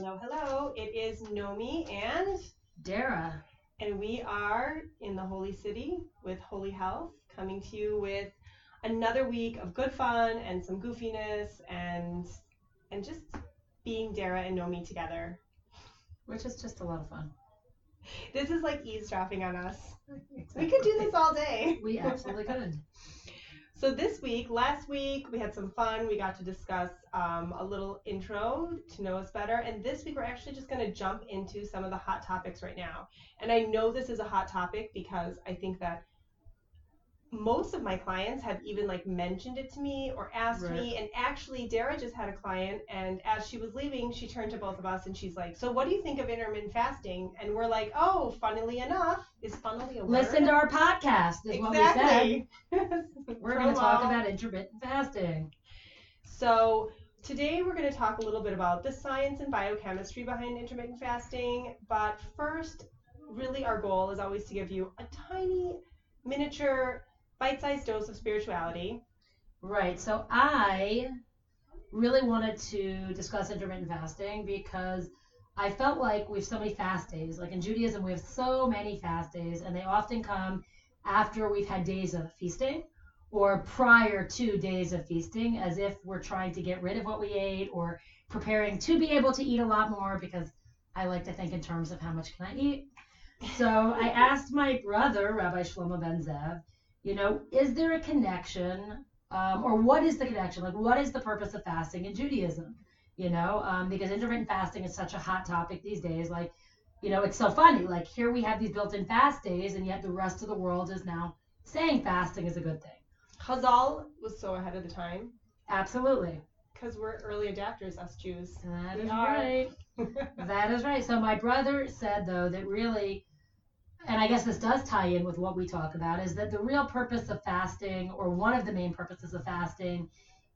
Hello, hello. It is Nomi and Dara. and we are in the Holy City with Holy Health, coming to you with another week of good fun and some goofiness and and just being Dara and Nomi together. Which is just a lot of fun. This is like eavesdropping on us. We could do this all day. We absolutely could. So this week, last week, we had some fun. We got to discuss um, a little intro to know us better. And this week, we're actually just going to jump into some of the hot topics right now. And I know this is a hot topic because I think that most of my clients have even like mentioned it to me or asked Right. me. And actually, Dara just had a client, and as she was leaving, she turned to both of us and she's like, "So what do you think of intermittent fasting?" And we're like, "Oh, funnily enough, is funnily a word?" Listen to our podcast, is what we exactly. said. We're going to talk about intermittent fasting. So today we're going to talk a little bit about the science and biochemistry behind intermittent fasting. But first, really our goal is always to give you a tiny miniature bite-sized dose of spirituality. Right. So I really wanted to discuss intermittent fasting because I felt like we have so many fast days. Like in Judaism, we have so many fast days, and they often come after we've had days of feasting or prior to days of feasting, as if we're trying to get rid of what we ate or preparing to be able to eat a lot more because I like to think in terms of how much can I eat. So I asked my brother, Rabbi Shlomo Ben Zev, you know, is there a connection um, or what is the connection? Like, what is the purpose of fasting in Judaism? You know, um, because intermittent fasting is such a hot topic these days. Like, you know, it's so funny. Like, here we have these built in fast days, and yet the rest of the world is now saying fasting is a good thing. Chazal was so ahead of the time Absolutely. because we're early adapters, us Jews. That We is are. right. That is right. So my brother said though that really, and I guess this does tie in with what we talk about, is that the real purpose of fasting, or one of the main purposes of fasting,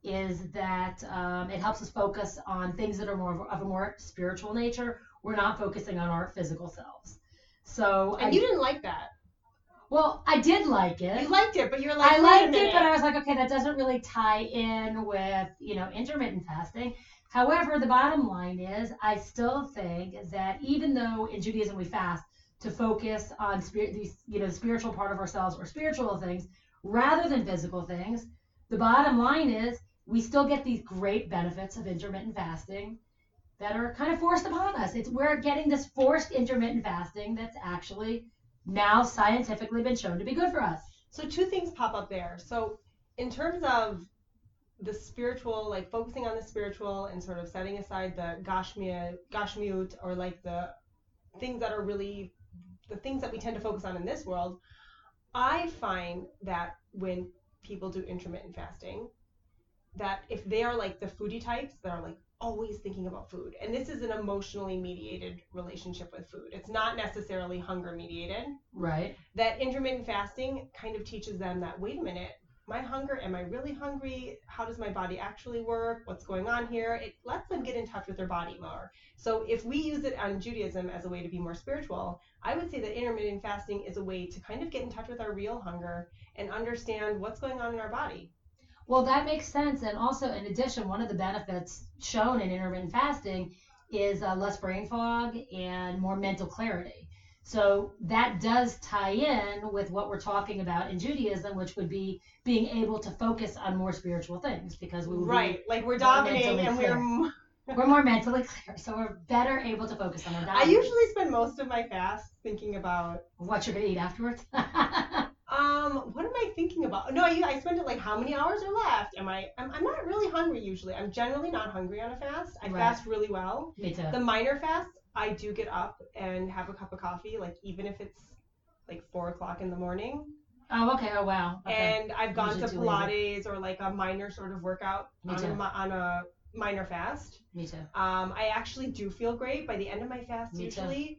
is that um, it helps us focus on things that are more of, of a more spiritual nature. We're not focusing on our physical selves. So, and I, you didn't like that. well, I did like it. You liked it, but you were like, I liked it, but I was like, okay, that doesn't really tie in with, you know, intermittent fasting. However, the bottom line is, I still think that even though in Judaism we fast to focus on spirit, these, you know, the spiritual part of ourselves or spiritual things rather than physical things, the bottom line is we still get these great benefits of intermittent fasting that are kind of forced upon us. It's we're getting this forced intermittent fasting that's actually now scientifically been shown to be good for us. So two things pop up there. So in terms of the spiritual, like focusing on the spiritual and sort of setting aside the gashmia, gashmiut, or like the things that are really the things that we tend to focus on in this world, I find that when people do intermittent fasting, that if they are like the foodie types that are like always thinking about food, and this is an emotionally mediated relationship with food. It's not necessarily hunger mediated Right. that intermittent fasting kind of teaches them that wait a minute my hunger am i really hungry? How does my body actually work? What's going on here? It lets them get in touch with their body more. So if we use it on judaism as a way to be more spiritual i would say that intermittent fasting is a way to kind of get in touch with our real hunger and understand what's going on in our body. Well, that makes sense. And also, in addition, one of the benefits shown in intermittent fasting is uh, less brain fog and more mental clarity. So that does tie in with what we're talking about in Judaism, which would be being able to focus on more spiritual things because we right like we're dominating and clear. we're we're more mentally clear. So we're better able to focus on our i usually spend most of my fast thinking about what you're gonna eat afterwards. Um, what am I thinking about? No, I, I spend it like how many hours are left? Am I? I'm, I'm not really hungry usually. I'm generally not hungry on a fast. I Right. fast really well. Me too. The minor fasts, I do get up and have a cup of coffee, like even if it's like four o'clock in the morning. Oh, okay. Oh, wow. Okay. And I've gone to too Pilates or like a minor sort of workout on a, on a minor fast. Me too. Um, I actually do feel great by the end of my fast. Me too. usually,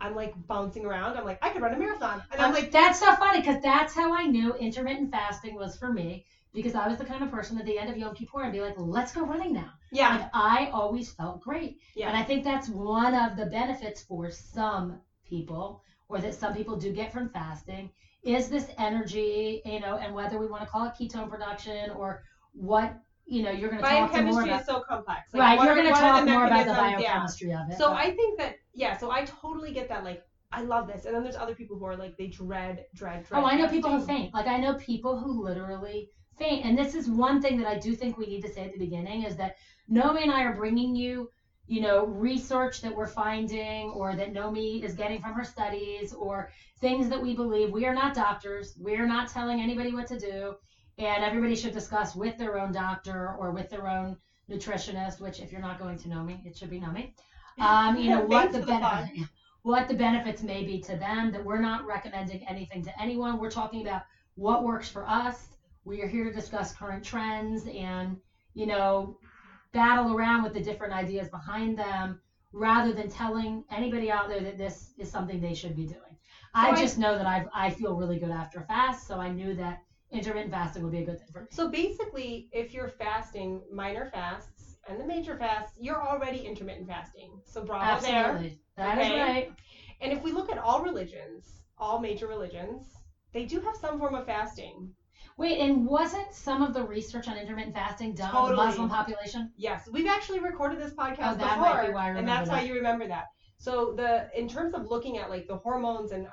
I'm like bouncing around. I'm like, I could run a marathon, and I'm Um, like, that's so funny because that's how I knew intermittent fasting was for me because I was the kind of person at the end of Yom Kippur and be like, let's go running now. yeah, Like I always felt great. yeah. And I think that's one of the benefits for some people or that some people do get from fasting is this energy, you know, and whether we want to call it ketone production or what you know, you're going to talk more Biochemistry about is so complex. Like, right. You're going to talk more about the mechanisms? Yeah. biochemistry of it. So but- I think that yeah, so I totally get that. Like I love this, and then there's other people who are like they dread, dread, dread. Oh, I know people who faint. Like I know people who literally faint. And this is one thing that I do think we need to say at the beginning is that Nomi and I are bringing you, you know, research that we're finding or that Nomi is getting from her studies or things that we believe. We are not doctors. We are not telling anybody what to do. And everybody should discuss with their own doctor or with their own nutritionist, which if you're not going to Nomi, it should be Nomi. Um, you know, what the the what the benefits may be to them that we're not recommending anything to anyone we're talking about what works for us we are here to discuss current trends and you know battle around with the different ideas behind them rather than telling anybody out there that this is something they should be doing i I- just know that i i feel really good after a fast so i knew that intermittent fasting would be a good thing for me So basically, if you're fasting minor fasts and the major fasts, you're already intermittent fasting. So bravo there. absolutely That is Okay. right And if we look at all religions, all major religions, they do have some form of fasting. Wait and wasn't some of the research on intermittent fasting done on the muslim population Yes, we've actually recorded this podcast Oh, that before, might be why I remember and that's why that. you remember that. So the in terms of looking at like the hormones and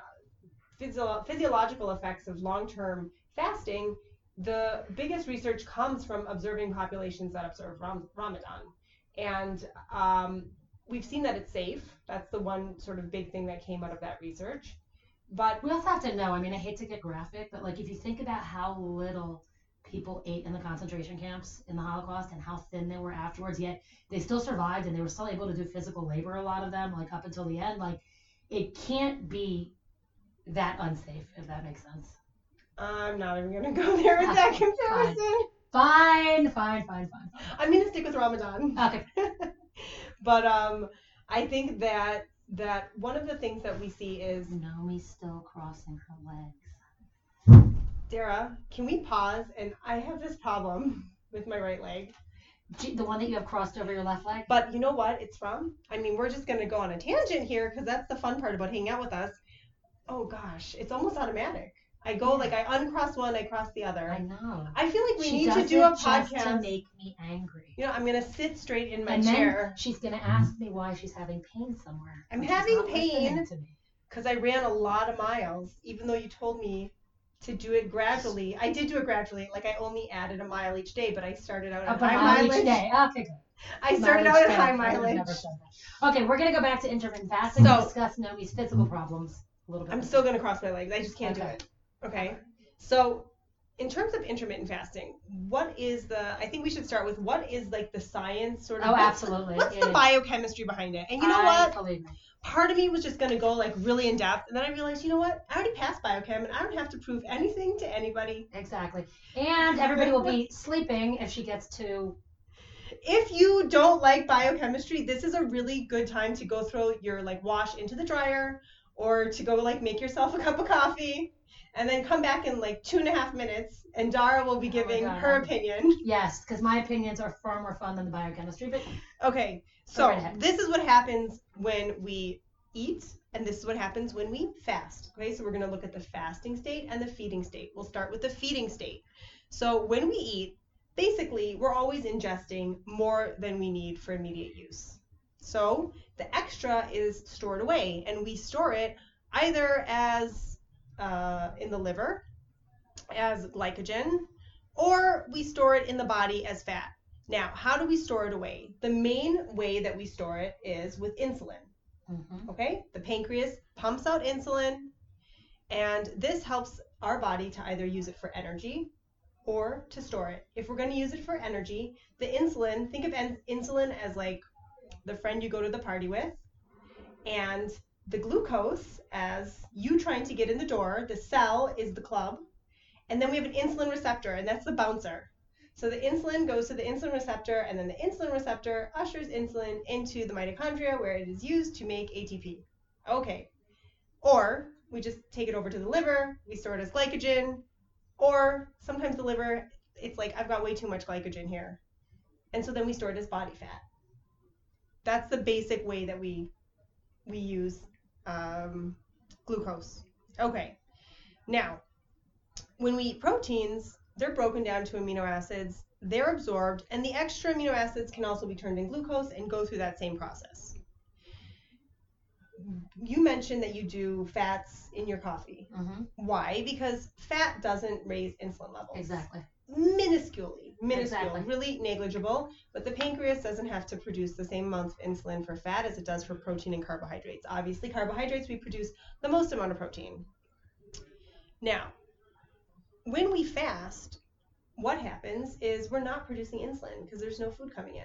physio- physiological effects of long-term fasting, the biggest research comes from observing populations that observe Ram- Ramadan, and um, we've seen that it's safe. That's the one sort of big thing that came out of that research. But We also have to know. I mean, I hate to get graphic, but like if you think about how little people ate in the concentration camps in the Holocaust and how thin they were afterwards, yet they still survived and they were still able to do physical labor. A lot of them, like up until the end, like it can't be that unsafe if that makes sense. I'm not even gonna go there with that Fine. comparison. Fine, fine, fine, fine. I'm gonna stick with Ramadan. Okay. but um, I think that that one of the things that we see is Nomi's still crossing her legs. Dara. Can we pause? And I have this problem with my right leg. The one that you have crossed over your left leg. But you know what it's from? I mean, we're just gonna go on a tangent here because that's the fun part about hanging out with us. Oh gosh, it's almost automatic. I go like I uncross one, I cross the other. I know. I feel like we she need to do a it just to make me angry. You know, I'm gonna sit straight in my and chair. she's gonna ask me why she's having pain somewhere. I'm having pain. because I ran a lot of miles, even though you told me to do it gradually. I did do it gradually. Like I only added a mile each day, but I started out at a high mile each mileage. day. Okay, good. I started Mileage out at high mileage. Okay, we're gonna go back to intermittent fasting So- and discuss Nomi's physical problems a little bit. I'm still gonna cross my legs. I just can't do it. Okay. So, in terms of intermittent fasting, what is the? I think we should start with what is like the science sort of. Oh, what's- absolutely. What's the is. biochemistry behind it? And you know I what? Part of me was just gonna go like really in depth, and then I realized, you know what? I already passed biochem, and I don't have to prove anything to anybody. Exactly. And everybody will be sleeping if she gets to. if you don't like biochemistry, this is a really good time to go throw your like wash into the dryer or to go like make yourself a cup of coffee and then come back in like two and a half minutes and Dara will be Oh giving God. her opinion. Yes, because my opinions are far more fun than the biochemistry. But Okay, so right this is what happens when we eat and this is what happens when we fast. Okay, so we're going to look at the fasting state and the feeding state. We'll start with the feeding state. So when we eat, basically we're always ingesting more than we need for immediate use. So the extra is stored away and we store it either as uh, in the liver as glycogen or we store it in the body as fat. Now, how do we store it away? The main way that we store it is with insulin. Mhm. Okay? The pancreas pumps out insulin, and this helps our body to either use it for energy or to store it. If we're going to use it for energy, the insulin, think of en- insulin as like the friend you go to the party with, and the glucose as you trying to get in the door. The cell is the club, and then we have an insulin receptor, and that's the bouncer. So the insulin goes to the insulin receptor, and then the insulin receptor ushers insulin into the mitochondria where it is used to make ATP. Okay. Or we just take it over to the liver, we store it as glycogen, or sometimes the liver, it's like, I've got way too much glycogen here. And so then we store it as body fat. That's the basic way that we we use um, glucose. Okay. Now, when we eat proteins, they're broken down to amino acids they're absorbed, and the extra amino acids can also be turned in glucose and go through that same process. You mentioned that you do fats in your coffee. hmm Why? Because fat doesn't raise insulin levels. Exactly. Minusculely, minuscule, Exactly. really negligible. But the pancreas doesn't have to produce the same amount of insulin for fat as it does for protein and carbohydrates. Obviously, carbohydrates we produce the most amount of protein. Now, when we fast, what happens is we're not producing insulin because there's no food coming in.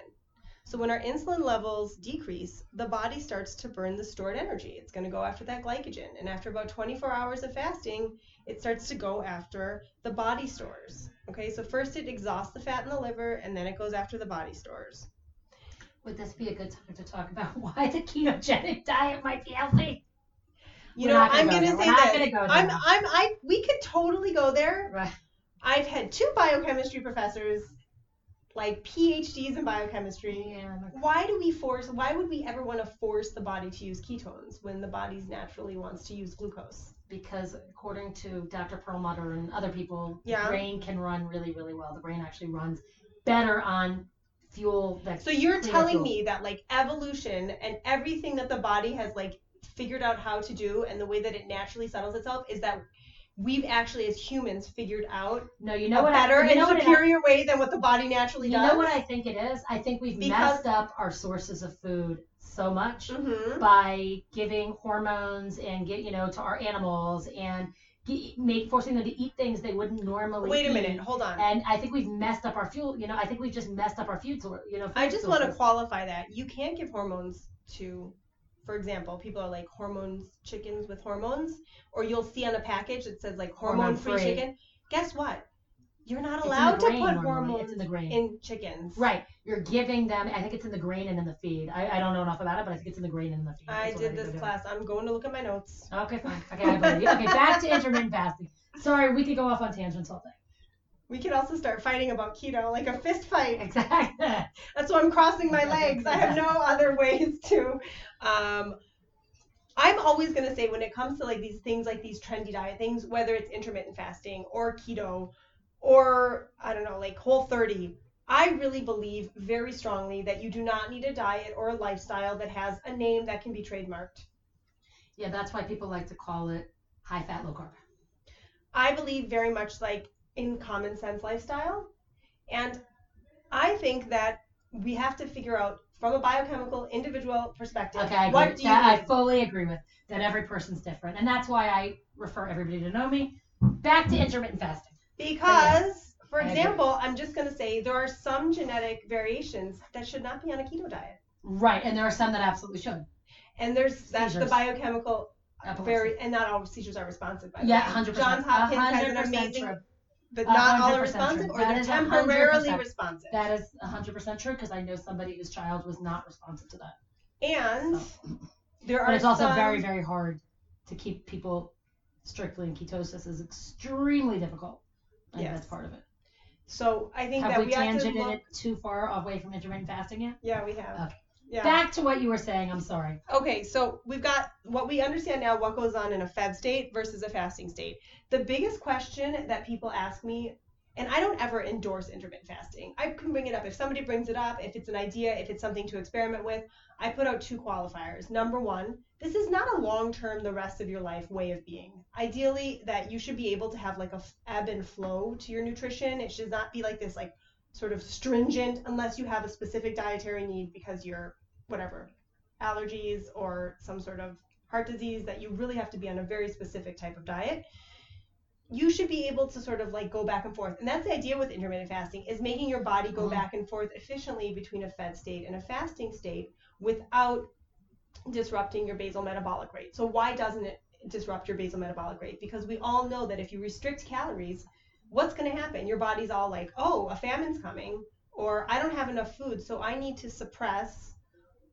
So when our insulin levels decrease, the body starts to burn the stored energy. It's going to go after that glycogen. And after about 24 hours of fasting, it starts to go after the body stores. Okay, so first it exhausts the fat in the liver and then it goes after the body stores. Would this be a good time to talk about why the ketogenic diet might be healthy? You We're know, gonna I'm go going to say that gonna go I'm. I'm, I, we could totally go there. Right. I've had two biochemistry professors, like PhDs in biochemistry, Yeah. why do we force why would we ever want to force the body to use ketones when the body naturally wants to use glucose Because according to Dr. Perlmutter and other people, Yeah. the brain can run really, really well. The brain actually runs better on fuel that's so you're telling fuel. me that like evolution and everything that the body has like figured out how to do and the way that it naturally settles itself is that we've actually as humans figured out No, you know a what better I, you know and superior way than what the body naturally you does know what I think it is? I think we've Because- messed up our sources of food so much hmm by giving hormones and get you know to our animals and ge- make forcing them to eat things they wouldn't normally wait a eat. minute hold on And I think we've messed up our fuel. You know, I think we've just messed up our food. You know, I just want to qualify that you can't give hormones to, for example, people are like hormones chickens with hormones, or you'll see on a package that says like hormone Hormone-free. chicken. Guess what? You're not It's in the allowed to put normally. hormones in the grain. in chickens. Right. You're giving them. I think it's in the grain and in the feed. I, I don't know enough about it, but I think it's in the grain and in the feed. I That's did this class. I'm going to look at my notes. Okay, fine. Okay, I believe you. Okay, back to intermittent fasting. Sorry, we could go off on tangents all day. We could also start fighting about keto, like a fist fight. Exactly. That's why I'm crossing my legs. I have no other ways to. Um, I'm always gonna say when it comes to like these things, like these trendy diet things, whether it's intermittent fasting or keto, or I don't know, like Whole 30. I really believe very strongly that you do not need a diet or a lifestyle that has a name that can be trademarked. Yeah, that's why people like to call it high fat, low carb. I believe very much like in common sense lifestyle. And I think that we have to figure out from a biochemical individual perspective Okay, I what agree. do That- I fully agree with that. Every person's different, and that's why I refer everybody to Nomi. Back to intermittent fasting. Because, for example, I'm just going to say there are some genetic variations that should not be on a keto diet. Right, and there are some that absolutely should. And there's that's the Seizures. biochemical Epilepsy. very and not all seizures are responsive by the Yeah, way. hundred Johns percent. Hopkins has an amazing true. but A not all hundred are percent responsive true. or That they're is a hundred temporarily percent. responsive. That is hundred percent true because I know somebody whose child was not responsive to that. and there are But it's also some, very, very hard to keep people strictly in ketosis. is extremely difficult. I think Yes. that's part of it. So I think Have that we we have to tangented look. it too far away from intermittent fasting yet? Yeah, we have. Okay. Yeah. Back to what you were saying. I'm sorry. Okay, so we've got what we understand now what goes on in a fed state versus a fasting state. The biggest question that people ask me, and I don't ever endorse intermittent fasting. I can bring it up if somebody brings it up, if it's an idea, if it's something to experiment with. I put out two qualifiers. Number one, this is not a long term, the rest of your life way of being. Ideally, that you should be able to have like a f- ebb and flow to your nutrition. It should not be like this, like sort of stringent, unless you have a specific dietary need because you're whatever allergies or some sort of heart disease that you really have to be on a very specific type of diet you should be able to sort of like go back and forth. And that's the idea with intermittent fasting is making your body go Mhm. back and forth efficiently between a fed state and a fasting state without disrupting your basal metabolic rate. So why doesn't it disrupt your basal metabolic rate? Because we all know that if you restrict calories what's going to happen? Your body's all like oh a famine's coming or i don't have enough food so i need to suppress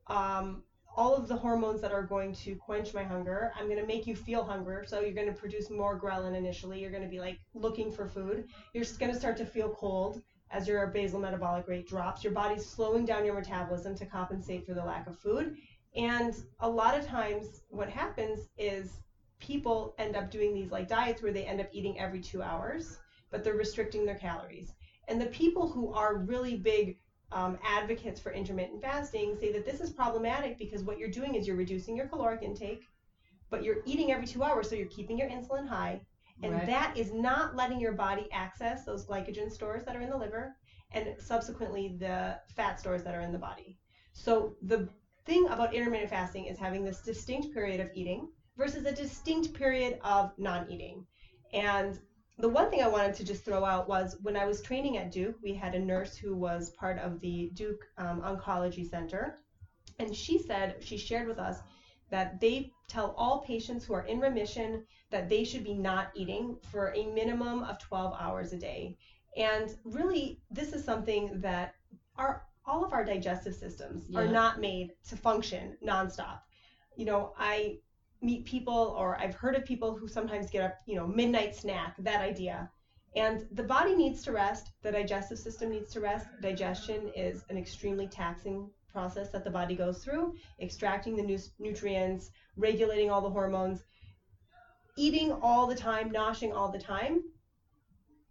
um, all of the hormones that are going to quench my hunger. I'm going to make you feel hunger. So you're going to produce more ghrelin initially. You're going to be like looking for food. You're just going to start to feel cold as your basal metabolic rate drops. Your body's slowing down your metabolism to compensate for the lack of food. And a lot of times, what happens is people end up doing these like diets where they end up eating every two hours, but they're restricting their calories. And the people who are really big um, advocates for intermittent fasting say that this is problematic because what you're doing is you're reducing your caloric intake, but you're eating every two hours, so you're keeping your insulin high. And Right. that is not letting your body access those glycogen stores that are in the liver and subsequently the fat stores that are in the body. So the thing about intermittent fasting is having this distinct period of eating versus a distinct period of non-eating. And the one thing I wanted to just throw out was when I was training at Duke, we had a nurse who was part of the Duke um, Oncology Center, and she said she shared with us that they tell all patients who are in remission that they should be not eating for a minimum of 12 hours a day. And really, this is something that our all of our digestive systems are not made to function nonstop. You know, I meet people or I've heard of people who sometimes get a, you know, midnight snack, that idea. And the body needs to rest, the digestive system needs to rest. Digestion is an extremely taxing process that the body goes through, extracting the nu- nutrients, regulating all the hormones. Eating all the time, noshing all the time,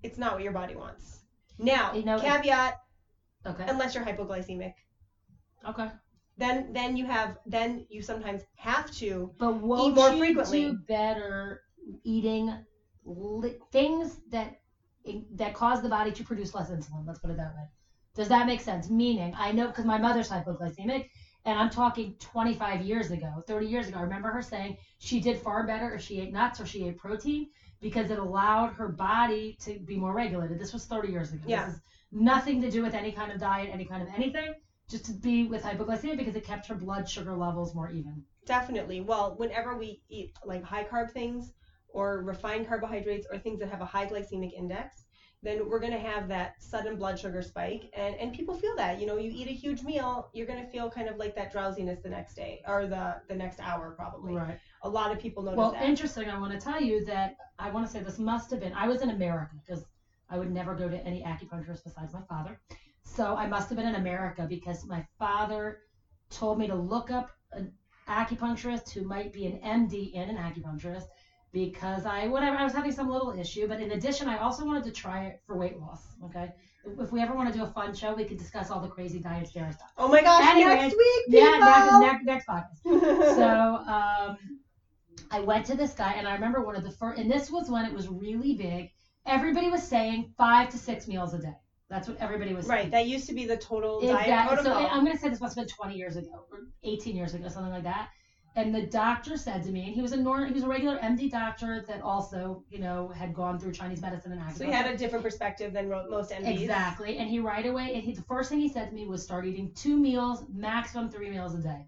it's not what your body wants. Now, You know, caveat, Okay. unless you're hypoglycemic, Okay. Then then you have then you sometimes have to But won't more you frequently. do better eating li- things that that cause the body to produce less insulin? Let's put it that way. Does that make sense? Meaning, I know because my mother's hypoglycemic, and I'm talking 25 years ago, 30 years ago. I remember her saying she did far better if she ate nuts or she ate protein because it allowed her body to be more regulated. This was 30 years ago. Yeah. This is nothing to do with any kind of diet, any kind of anything. Just to be with hypoglycemia because it kept her blood sugar levels more even. definitely well whenever we eat like high carb things or refined carbohydrates or things that have a high glycemic index then we're going to have that sudden blood sugar spike and and people feel that you know you eat a huge meal you're going to feel kind of like that drowsiness the next day or the the next hour probably Right. a lot of people notice Well, that interesting. I want to tell you that I want to say this must have been. I was in America because I would never go to any acupuncturist besides my father. So I must have been in America because my father told me to look up an acupuncturist who might be an MD and an acupuncturist because I whatever I was having some little issue. But in addition, I also wanted to try it for weight loss. Okay. If we ever want to do a fun show, we could discuss all the crazy diet scare stuff. oh my gosh Anyway, next week people! Yeah, next, next, next podcast so um, I went to this guy, and I remember one of the first, and this was when it was really big. Everybody was saying five to six meals a day. That's what everybody was saying. right that used to be the total diet Exactly. So protocol I'm going to say this must have been 20 years ago or 18 years ago, something like that. And the doctor said to me, and he was a nor- he was a regular MD doctor that also, you know, had gone through Chinese medicine and so he had a different perspective than ro- most MDs. Exactly. And he right away, and he, the first thing he said to me was start eating two meals, maximum three meals a day.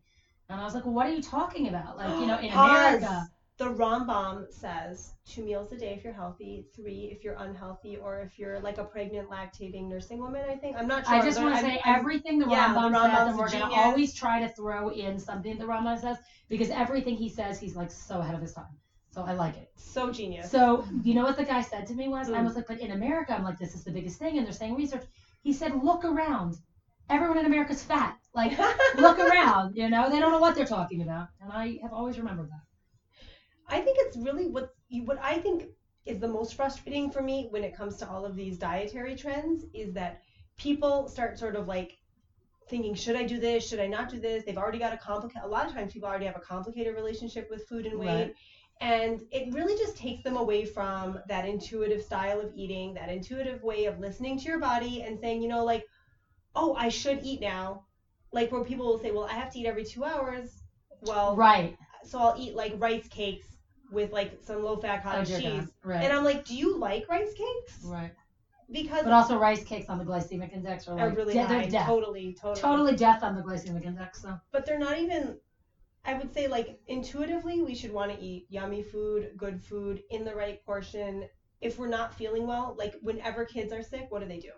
And I was like, well, what are you talking about? Like, you know, in Pause. America. The Rambam says two meals a day if you're healthy, three if you're unhealthy, or if you're like a pregnant lactating nursing woman. I think I'm not sure. I just want to say I'm- everything the yeah, Rambam the says, Rambam's and we're a going to always try to throw in something the Rambam says because everything he says, he's like so ahead of his time. So I like it. so genius. So you know what the guy said to me was, I Mm. was like, but in America, I'm like, this is the biggest thing, and they're saying research. He said, look around. Everyone in America's fat. Like, look around. You know, they don't know what they're talking about, and I have always remembered that. I think it's really what what I think is the most frustrating for me when it comes to all of these dietary trends is that people start sort of like thinking, should I do this? Should I not do this? They've already got a complicated. A lot of times, people already have a complicated relationship with food and weight. Right. And it really just takes them away from that intuitive style of eating, that intuitive way of listening to your body and saying, you know, like, oh, I should eat now. Like where people will say, well, I have to eat every two hours. Well, Right. so I'll eat like rice cakes with like some low fat Oh, cottage dear cheese. God. Right. And I'm like, do you like rice cakes? right. Because But also, rice cakes on the glycemic index are are like really de- high. they're death. Totally, totally. Totally death on the glycemic index. So But they're not even. I would say like intuitively, we should want to eat yummy food, good food in the right portion. If we're not feeling well, like whenever kids are sick, what do they do?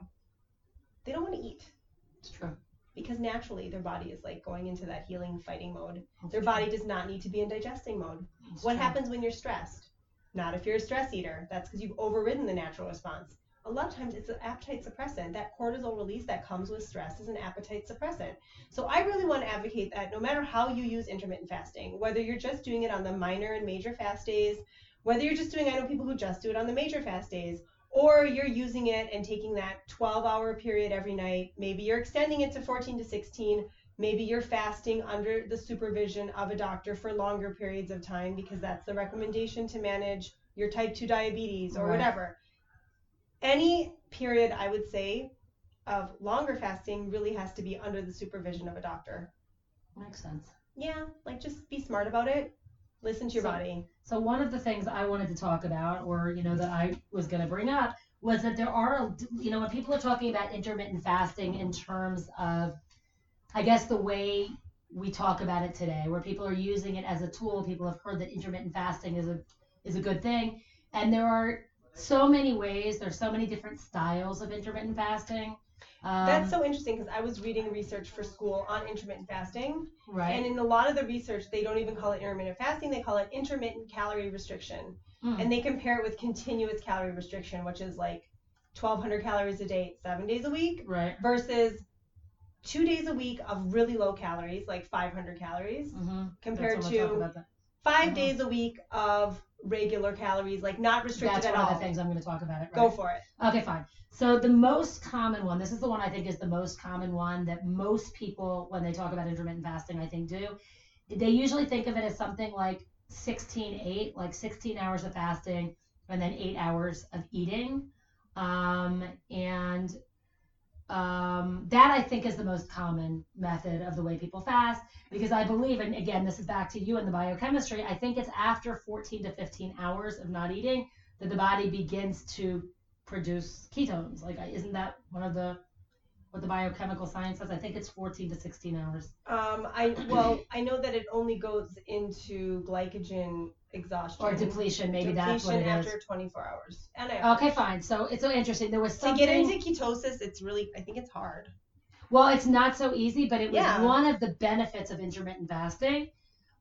They don't want to eat it's true. Because naturally their body is like going into that healing, fighting mode. Their body does not need to be in digesting mode. It's What true. happens when you're stressed? Not if you're a stress eater. That's because you've overridden the natural response. A lot of times it's an appetite suppressant. That cortisol release that comes with stress is an appetite suppressant. So I really want to advocate that no matter how you use intermittent fasting, whether you're just doing it on the minor and major fast days, whether you're just doing, I know people who just do it on the major fast days, or you're using it and taking that 12 hour period every night. Maybe you're extending it to 14 to 16. Maybe you're fasting under the supervision of a doctor for longer periods of time because that's the recommendation to manage your type 2 diabetes or Right. whatever. Any period, I would say, of longer fasting really has to be under the supervision of a doctor. Makes sense. Yeah, like just be smart about it. Listen to your So- body. So one of the things I wanted to talk about, or you know, that I was going to bring up, was that there are, you know, when people are talking about intermittent fasting in terms of, I guess the way we talk about it today, where people are using it as a tool. People have heard that intermittent fasting is a is a good thing, and there are so many ways. There's so many different styles of intermittent fasting. Um, That's so interesting because I was reading research for school on intermittent fasting, right. and in a lot of the research, they don't even call it intermittent fasting; they call it intermittent calorie restriction, Mm. and they compare it with continuous calorie restriction, which is like 1,200 calories a day, seven days a week, right. versus two days a week of really low calories, like 500 calories, Mm-hmm. compared That's what we'll talk to about that. 5 Mhm. days a week of regular calories, like not restricted That's at one all. of the things I'm going to talk about. It. Right? Go for it. Okay, fine. So the most common one, this is the one I think is the most common one that most people, when they talk about intermittent fasting, I think do. They usually think of it as something like 16-8, like 16 hours of fasting and then eight hours of eating. Um, and um, that I think is the most common method of the way people fast because I believe, and again, this is back to you and the biochemistry. I think it's after 14 to 15 hours of not eating that the body begins to produce ketones. Like, isn't that one of the what the biochemical science says? I think it's 14 to 16 hours. Um, I well, I know that it only goes into glycogen exhaustion Or depletion, maybe that's what it depletion is. after 24 hours. And I, Okay, fine. So it's so interesting. There was to get into ketosis, it's really I think it's hard. Well, it's not so easy, but it was Yeah. one of the benefits of intermittent fasting.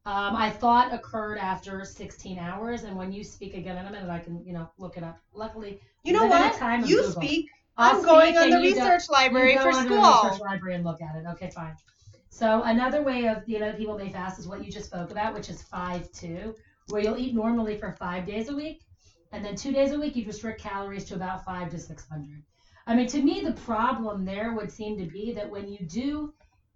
Um, I thought occurred after 16 hours, and when you speak again in a minute, I can, you know, look it up. Luckily, You know Live in a what? time You Google. speak. I'll I'm going on the you go- research library for the school. research library and look at it. Okay, fine. So another way of you know people may fast is what you just spoke about, which is five two, where you'll eat normally for five days a week, and then two days a week you restrict calories to about five to six hundred. I mean, to me, the problem there would seem to be that when you do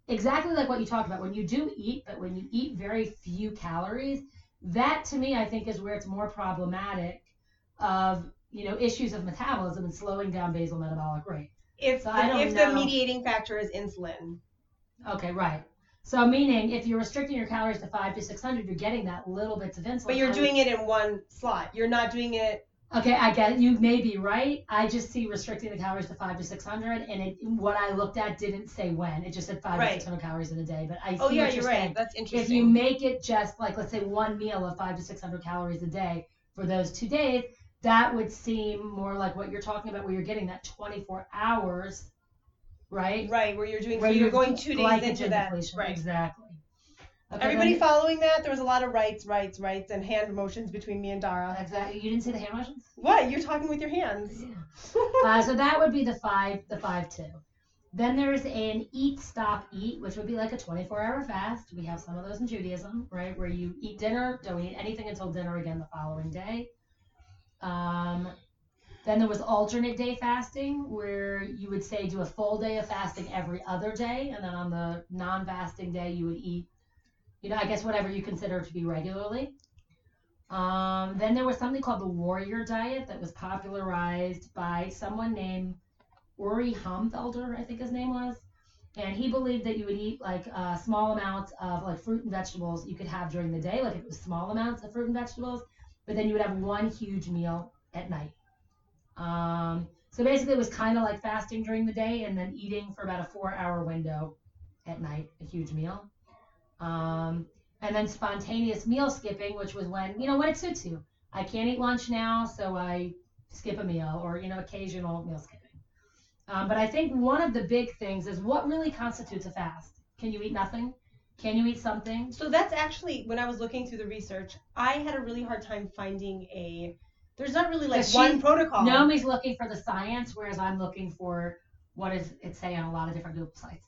exactly like what you talked about, when you do eat, but when you eat very few calories, that to me, I think, is where it's more problematic of you know issues of metabolism and slowing down basal metabolic rate. If So don't if the mediating factor is insulin, Okay, right. So meaning if you're restricting your calories to five to six hundred, you're getting that little bits of insulin. but you're doing it in one slot. You're not doing it. Okay, I get it. You may be right. I just see restricting the calories to five to six hundred, and it, what I looked at didn't say when. It just said five to six hundred calories in a day. But I oh, see Oh yeah, what you're you're right. saying. That's interesting. If you make it just like let's say one meal of five to six hundred calories a day for those two days, that would seem more like what you're talking about, where you're getting that 24 hours, right? right, where you're doing, Where so you're you're going two days into that. Right. Exactly. Okay, Everybody then- following that? There was a lot of rights, rights, rights, and hand motions between me and Dara. Exactly. You didn't see the hand motions? What? You're talking with your hands. Uh, so that would be the five, the five two. Then there's an eat, stop, eat, which would be like a 24-hour fast. We have some of those in Judaism, right, where you eat dinner, don't eat anything until dinner again the following day. Um, then there was alternate day fasting, where you would say do a full day of fasting every other day, and then on the non-fasting day you would eat, you know, I guess whatever you consider to be regularly. Um, then there was something called the warrior diet that was popularized by someone named Uri Homfelder, I think his name was. And he believed that you would eat like uh, small amounts of like fruit and vegetables you could have during the day, like it was small amounts of fruit and vegetables, but then you would have one huge meal at night. Um, so basically, it was kind of like fasting during the day and then eating for about a four hour window at night, a huge meal. Um, and then spontaneous meal skipping, which was when, you know, when it suits you. I can't eat lunch now, so I skip a meal or, you know, occasional meal skipping. Um, but I think one of the big things is what really constitutes a fast. Can you eat nothing? Can you eat something? So that's actually when I was looking through the research, I had a really hard time finding a. There's not really like she- one protocol. Naomi's looking for the science, whereas I'm looking for what does it say on a lot of different Google sites.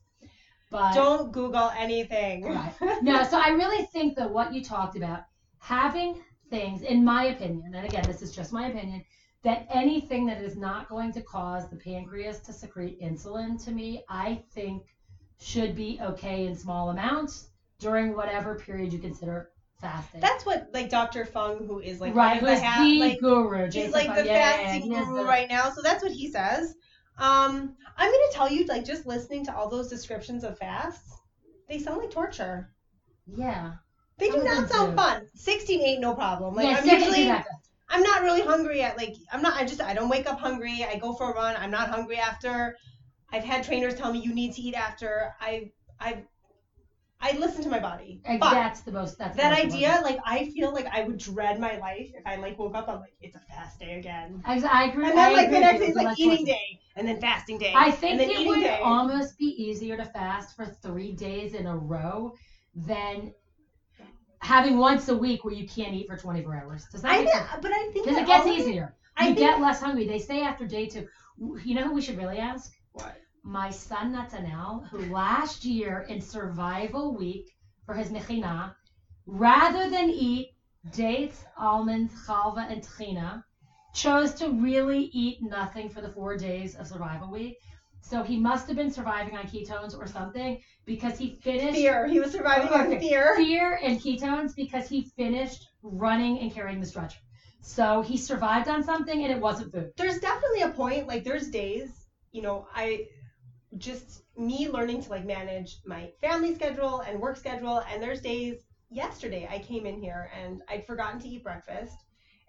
But Don't Google anything. Right. no, so I really think that what you talked about, having things, in my opinion, and again, this is just my opinion, that anything that is not going to cause the pancreas to secrete insulin to me, I think should be okay in small amounts during whatever period you consider fasting. That's what like Dr. Fung, who is like right, who's the, ha- the like guru. he's like Fung, the yeah, yeah, fasting he is guru right now. So that's what he says. Um, I'm gonna tell you, like just listening to all those descriptions of fasts, they sound like torture. Yeah. They do not sound do. fun. 16 ain't no problem. Like yeah, I'm usually I'm not really hungry at like I'm not I just I don't wake up hungry. I go for a run. I'm not hungry after. I've had trainers tell me you need to eat after. I I I listen to my body. But That's the most. That's that most idea, like I feel like I would dread my life if I like woke up. I'm like, it's a fast day again. I, I agree. And I then like the next day it's like eating torture. day and then fasting day. I think and then it would day. almost be easier to fast for three days in a row than having once a week where you can't eat for 24 hours. Does that I make sense? but I think Because it gets easier. I you get less hungry. They say after day two. You know who we should really ask? What? My son Natanel, who last year in survival week for his mechina, rather than eat dates, almonds, chalva, and trina, chose to really eat nothing for the four days of survival week. So he must have been surviving on ketones or something because he finished Fear. He was surviving on Okay. fear. fear and ketones because he finished running and carrying the stretcher. So he survived on something and it wasn't food. There's definitely a point. Like there's days, you know, I just me learning to like manage my family schedule and work schedule. And there's days. Yesterday I came in here and I'd forgotten to eat breakfast.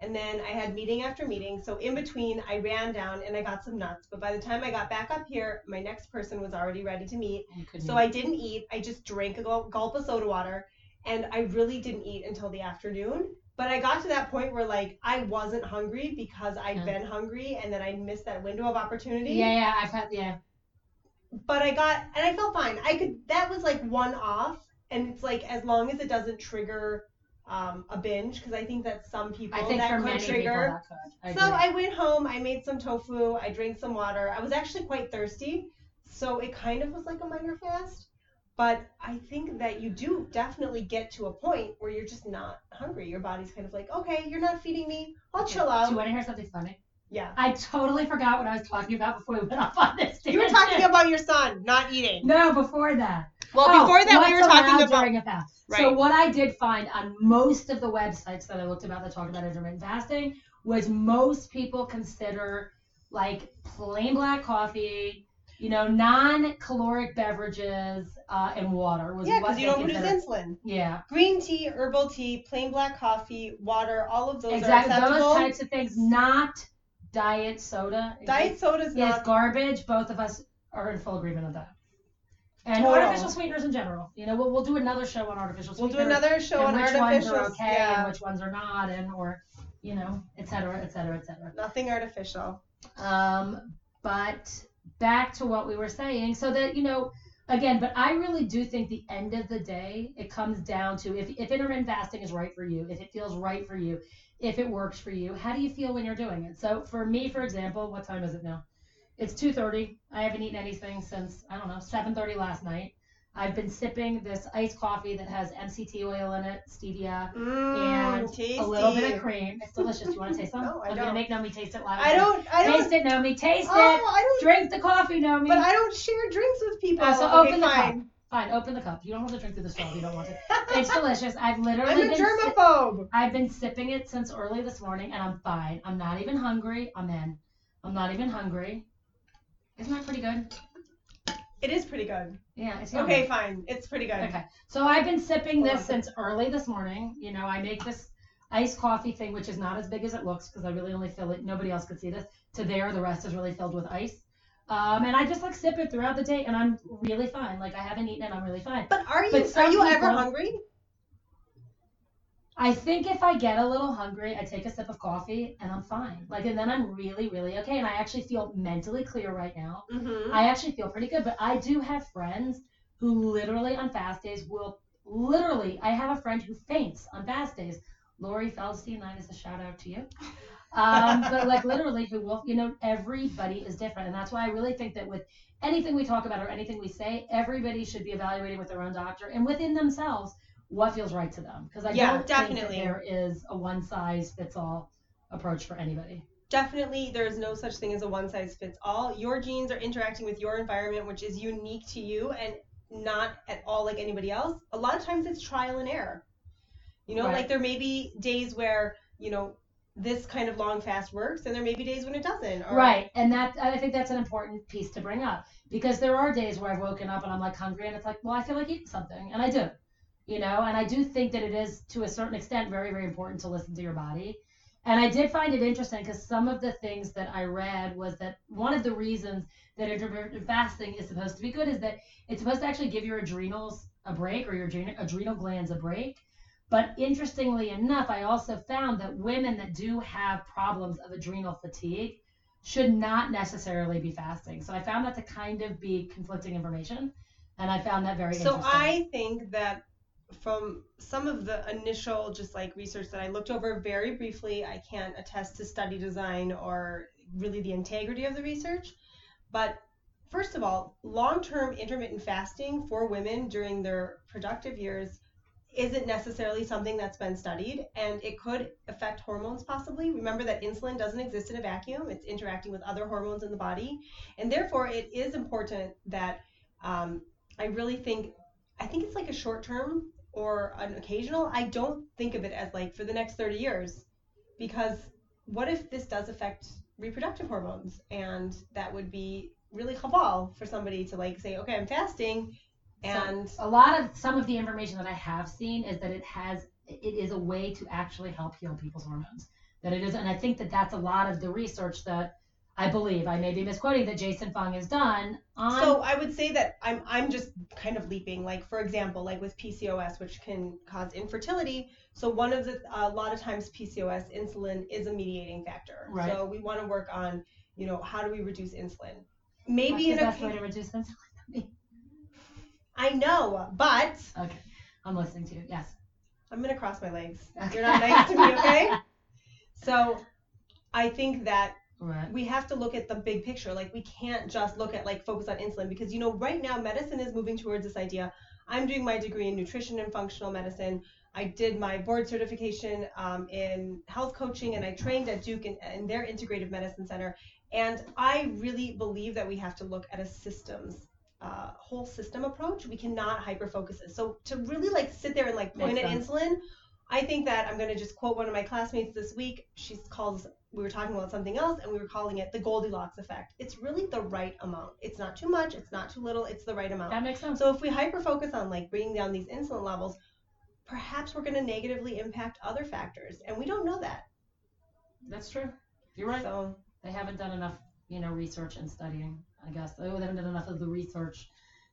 And then I had meeting after meeting. So in between, I ran down and I got some nuts. But by the time I got back up here, my next person was already ready to meet. So. I didn't eat. I just drank a gulp of soda water, and I really didn't eat until the afternoon. But I got to that point where like I wasn't hungry because i had Yeah. been hungry, and then I missed that window of opportunity. yeah, yeah, I've had yeah. But I got and I felt fine. I could. That was like one off, and it's like as long as it doesn't trigger um, a binge, because I think that some people I think that for could many trigger. people that could. I So. I went home, I made some tofu, I drank some water. I was actually quite thirsty, so it kind of was like a minor fast. But I think that you do definitely get to a point where you're just not hungry. Your body's kind of like, okay, you're not feeding me. I'll chill out. Do you want to hear something funny? Yeah. I totally forgot what I was talking about before we went off on this. You were talking about your son not eating. No, before that. Well, Oh, before that, we were talking about. during a fast. So what I did find on most of the websites that I looked about that talk about intermittent fasting was most people consider like plain black coffee, you know, non-caloric beverages uh, and water was Yeah, because you don't produce insulin. Yeah, Green tea, herbal tea, plain black coffee, water, all of those exactly. are acceptable. Those types of things, not diet soda. Diet soda's is not. garbage. Both of us are in full agreement on that. And Total. artificial sweeteners in general. You know, we'll, we'll do another show on artificial sweeteners. We'll do another show on and which ones artificial. are okay yeah. and which ones are not, and or you know, et cetera, et cetera, et cetera. Nothing artificial. Um, but back to what we were saying, so that you know, again, but I really do think the end of the day, it comes down to if if intermittent fasting is right for you, if it feels right for you, if it works for you, how do you feel when you're doing it? So for me, for example, what time is it now? It's 2:30. I haven't eaten anything since I don't know 7:30 last night. I've been sipping this iced coffee that has MCT oil in it, stevia, Mmm, and tasty. a little bit of cream. It's delicious. Do you want to taste some? No, I I'm gonna make Nomi taste it live. I don't. I don't. Taste it, Nomi. Taste oh, it. I don't. Drink the coffee, Nomi. But I don't share drinks with people. Oh, so okay, open the cup. fine. Fine, open the cup. You don't have to drink through the straw if you don't want to. It's delicious. I've literally I'm a been si- germaphobe. I've been sipping it since early this morning, and I'm fine. I'm not even hungry. I'm in. I'm not even hungry. Isn't that pretty good? It is pretty good. Yeah, it's yummy. Okay, fine. It's pretty good. Okay. So I've been sipping this since early this morning. You know, I make this iced coffee thing, which is not as big as it looks because I really only fill it. Nobody else could see this. To there, the rest is really filled with ice. Um, and I just like sip it throughout the day, and I'm really fine. Like I haven't eaten, and I'm really fine. But are you But are you ever hungry? I think if I get a little hungry, I take a sip of coffee, and I'm fine. Like, and then I'm really, really okay, and I actually feel mentally clear right now. Mm-hmm. I actually feel pretty good, but I do have friends who literally on fast days will literally. I have a friend who faints on fast days. Lori Feldstein, that is a shout out to you. Um, but like literally, who will, you know, everybody is different, and that's why I really think that with anything we talk about or anything we say, everybody should be evaluating with their own doctor and within themselves what feels right to them. Because I Yeah, don't definitely. that there is a one size fits all approach for anybody. definitely there's no such thing as a one size fits all. Your genes are interacting with your environment, which is unique to you and not at all like anybody else. A lot of times it's trial and error. You know, Right. like there may be days where, you know, this kind of long fast works and there may be days when it doesn't. Or, Right, and that I think that's an important piece to bring up because there are days where I've woken up and I'm like hungry and it's like, well, I feel like eating something, and I do, you know, and I do think that it is to a certain extent very, very important to listen to your body. And I did find it interesting because some of the things that I read was that one of the reasons that intermittent fasting is supposed to be good is that it's supposed to actually give your adrenals a break or your adrenal, adrenal glands a break. But interestingly enough, I also found that women that do have problems of adrenal fatigue should not necessarily be fasting. So I found that to kind of be conflicting information, and I found that very interesting So interesting. I think that from some of the initial just like research that I looked over very briefly, I can't attest to study design or really the integrity of the research. But first of all, long-term intermittent fasting for women during their productive years isn't necessarily something that's been studied and it could affect hormones possibly. Remember that insulin doesn't exist in a vacuum. It's interacting with other hormones in the body. And therefore it is important that um, I really think I think it's like a short term or an occasional. I don't think of it as like for the next 30 years because what if this does affect reproductive hormones and that would be really chaval for somebody to like say okay I'm fasting and a lot of some of the information that I have seen is that it has it is a way to actually help heal people's hormones. That it is, and I think that that's a lot of the research that I believe I may be misquoting that Jason Fung has done on. So I would say that I'm I'm just kind of leaping. Like for example, like with PCOS, which can cause infertility. So one of the a lot of times PCOS insulin is a mediating factor. Right. So we want to work on you know how do we reduce insulin? what's Maybe the in best a way to reduce insulin? I know, but Okay, I'm listening to you. Yes. I'm gonna cross my legs. You're not nice to me, okay? So I think that Right. we have to look at the big picture. Like we can't just look at like focus on insulin because you know right now medicine is moving towards this idea. I'm doing my degree in nutrition and functional medicine. I did my board certification um, in health coaching and I trained at Duke in, in their integrative medicine center. And I really believe that we have to look at a systems, uh, whole system approach. We cannot hyper focus it. So to really like sit there and like point Makes at sense. insulin, I think that I'm going to just quote one of my classmates this week. She's called we were talking about something else and we were calling it the Goldilocks effect. It's really the right amount. It's not too much, it's not too little, it's the right amount. That makes sense. So if we hyper focus on like bringing down these insulin levels, perhaps we're going to negatively impact other factors and we don't know that. That's true. You're right. So They haven't done enough, you know, research and studying. I guess they haven't done enough of the research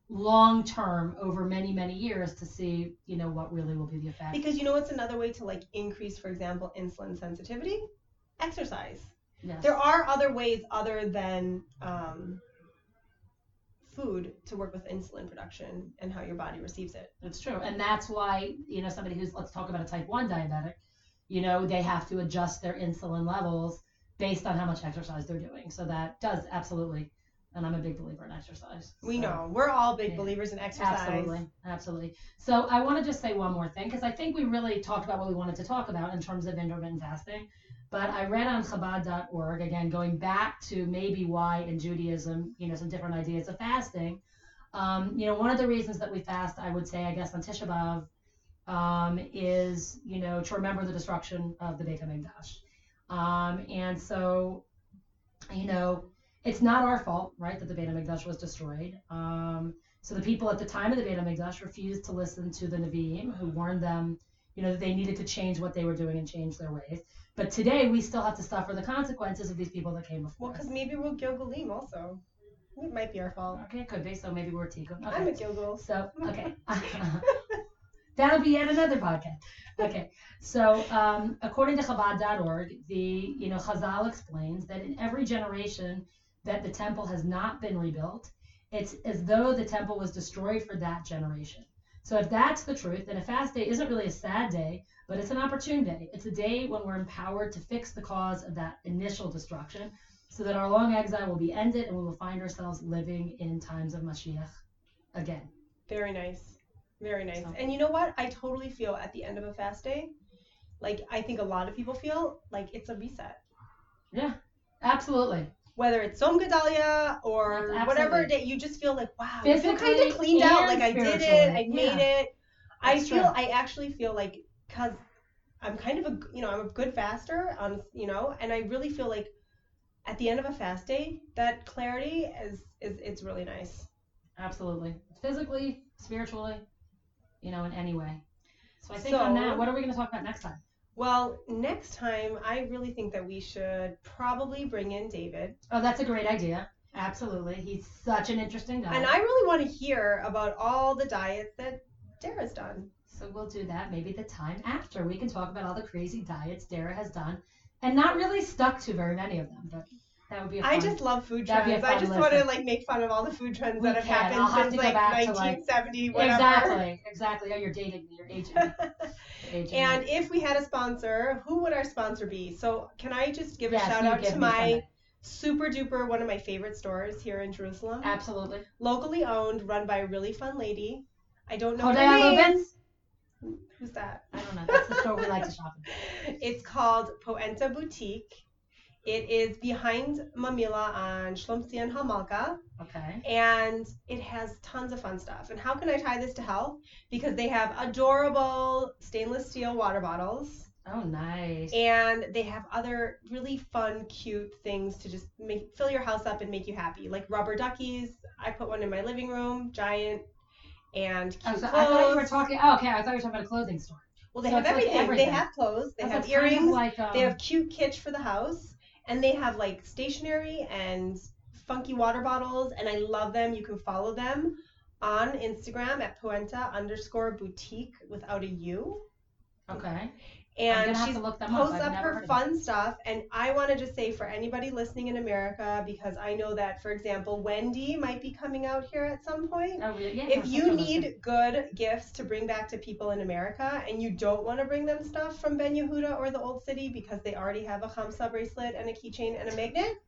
long term over many many years to see, you know, what really will be the effect. because you know what's another way to like increase for example insulin sensitivity? Exercise. yes. There are other ways other than um, food to work with insulin production and how your body receives it. It's true. And that's why, you know, somebody who's, let's talk about a type 1 diabetic, you know, they have to adjust their insulin levels based on how much exercise they're doing. So that does absolutely. And I'm a big believer in exercise. We know. We're all big Yeah. believers in exercise. Absolutely, absolutely. So I want to just say one more thing because I think we really talked about what we wanted to talk about in terms of intermittent fasting. But I read on Chabad.org again, going back to maybe why in Judaism, you know, some different ideas of fasting. Um, you know, one of the reasons that we fast, I would say, I guess on Tisha B'av, um, is you know to remember the destruction of the Beit Hamikdash. Um, and so, you know, it's not our fault, right, that the Beit Hamikdash was destroyed. Um, so the people at the time of the Beit Hamikdash refused to listen to the Nevi'im, who warned them, you know, that they needed to change what they were doing and change their ways. But today we still have to suffer the consequences of these people that came before Well, because maybe we're Gilgulim also. It might be our fault. Okay, it could be. So maybe we're Tikkun. I'm a Okay. Gilgul. So okay, that'll be yet another podcast. Okay, so um, according to Chabad.org, the you know Chazal explains that in every generation that the temple has not been rebuilt, it's as though the temple was destroyed for that generation. So if that's the truth, then a fast day isn't really a sad day, but it's an opportune day. It's a day when we're empowered to fix the cause of that initial destruction, so that our long exile will be ended and we will find ourselves living in times of Mashiach again. Very nice. Very nice. So- And you know what? I totally feel at the end of a fast day, like I think a lot of people feel like it's a reset. Yeah. Absolutely. Whether it's Tzom Gedalia or Yes, whatever day, you just feel like wow, I feel kind of cleaned out. Like I did it, I made yeah. it. I That's feel, true. I actually feel like because I'm kind of a, you know, I'm a good faster, um, you know, and I really feel like at the end of a fast day, that clarity is is it's really nice. Absolutely. Physically, spiritually, you know, in any way. So I think So- on that, what are we going to talk about next time? Well, next time, I really think that we should probably bring in David. Oh, that's a great idea. Absolutely. He's such an interesting guy. And I really want to hear about all the diets that Dara's done. So we'll do that maybe the time after. We can talk about all the crazy diets Dara has done and not really stuck to very many of them, but that would be fun. I just love food That'd be a trends. I just want to like make fun of all the food trends We that have can. happened since like back to, like- 1970, whatever. Exactly. Exactly. Oh, you're dating me. You're aging aging and if we had a sponsor, who would our sponsor be? So can I just give Yes, a shout out to my super duper one of my favorite stores here in Jerusalem, Absolutely. locally owned, run by a really fun lady. I don't know her Hodea name. Lubitz? Who's that? I don't know. That's the store we like to shop in. It's called Poenta Boutique. It is behind Mamilla on Shlomtzion Hamalka, Okay. and it has tons of fun stuff. And how can I tie this to health? Because they have adorable stainless steel water bottles, Oh, nice. and they have other really fun, cute things to just make fill your house up and make you happy, like rubber duckies. I put one in my living room, giant, and cute Oh, so clothes. I thought you were talking. Oh, okay. I thought you were talking about a clothing store. well, they so have it's like everything. everything. They have clothes. They Oh, so have it's kind of earrings. like, um, They have cute kitsch for the house, and they have like stationery and funky water bottles, and I love them. You can follow them on Instagram at Poenta underscore boutique without a U. Okay. And she them up. posts up her fun stuff. And I want to just say for anybody listening in America, because I know that, for example, Wendy might be coming out here at some point. Oh, really? Yeah. If you need good gifts to bring back to people in America and you don't want to bring them stuff from Ben Yehuda or the Old City because they already have a Hamsa bracelet and a keychain and a magnet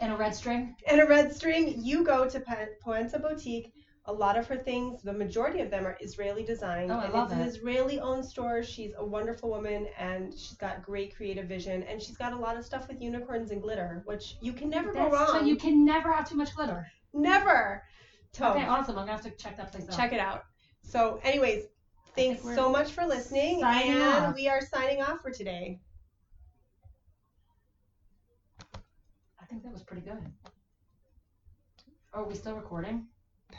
and a red string. and a red string, you go to Poenta Boutique. A lot of her things, the majority of them are Israeli designed. Oh, I and love it's an. Israeli owned store. She's a wonderful woman and she's got great creative vision and she's got a lot of stuff with unicorns and glitter, which you can never go wrong. so you can never have too much glitter. never. Okay, awesome. I'm gonna have to check that place out. check it out. So, anyways, thanks so much for listening, and off. we are signing off for today. I think that was pretty good. Are we still recording?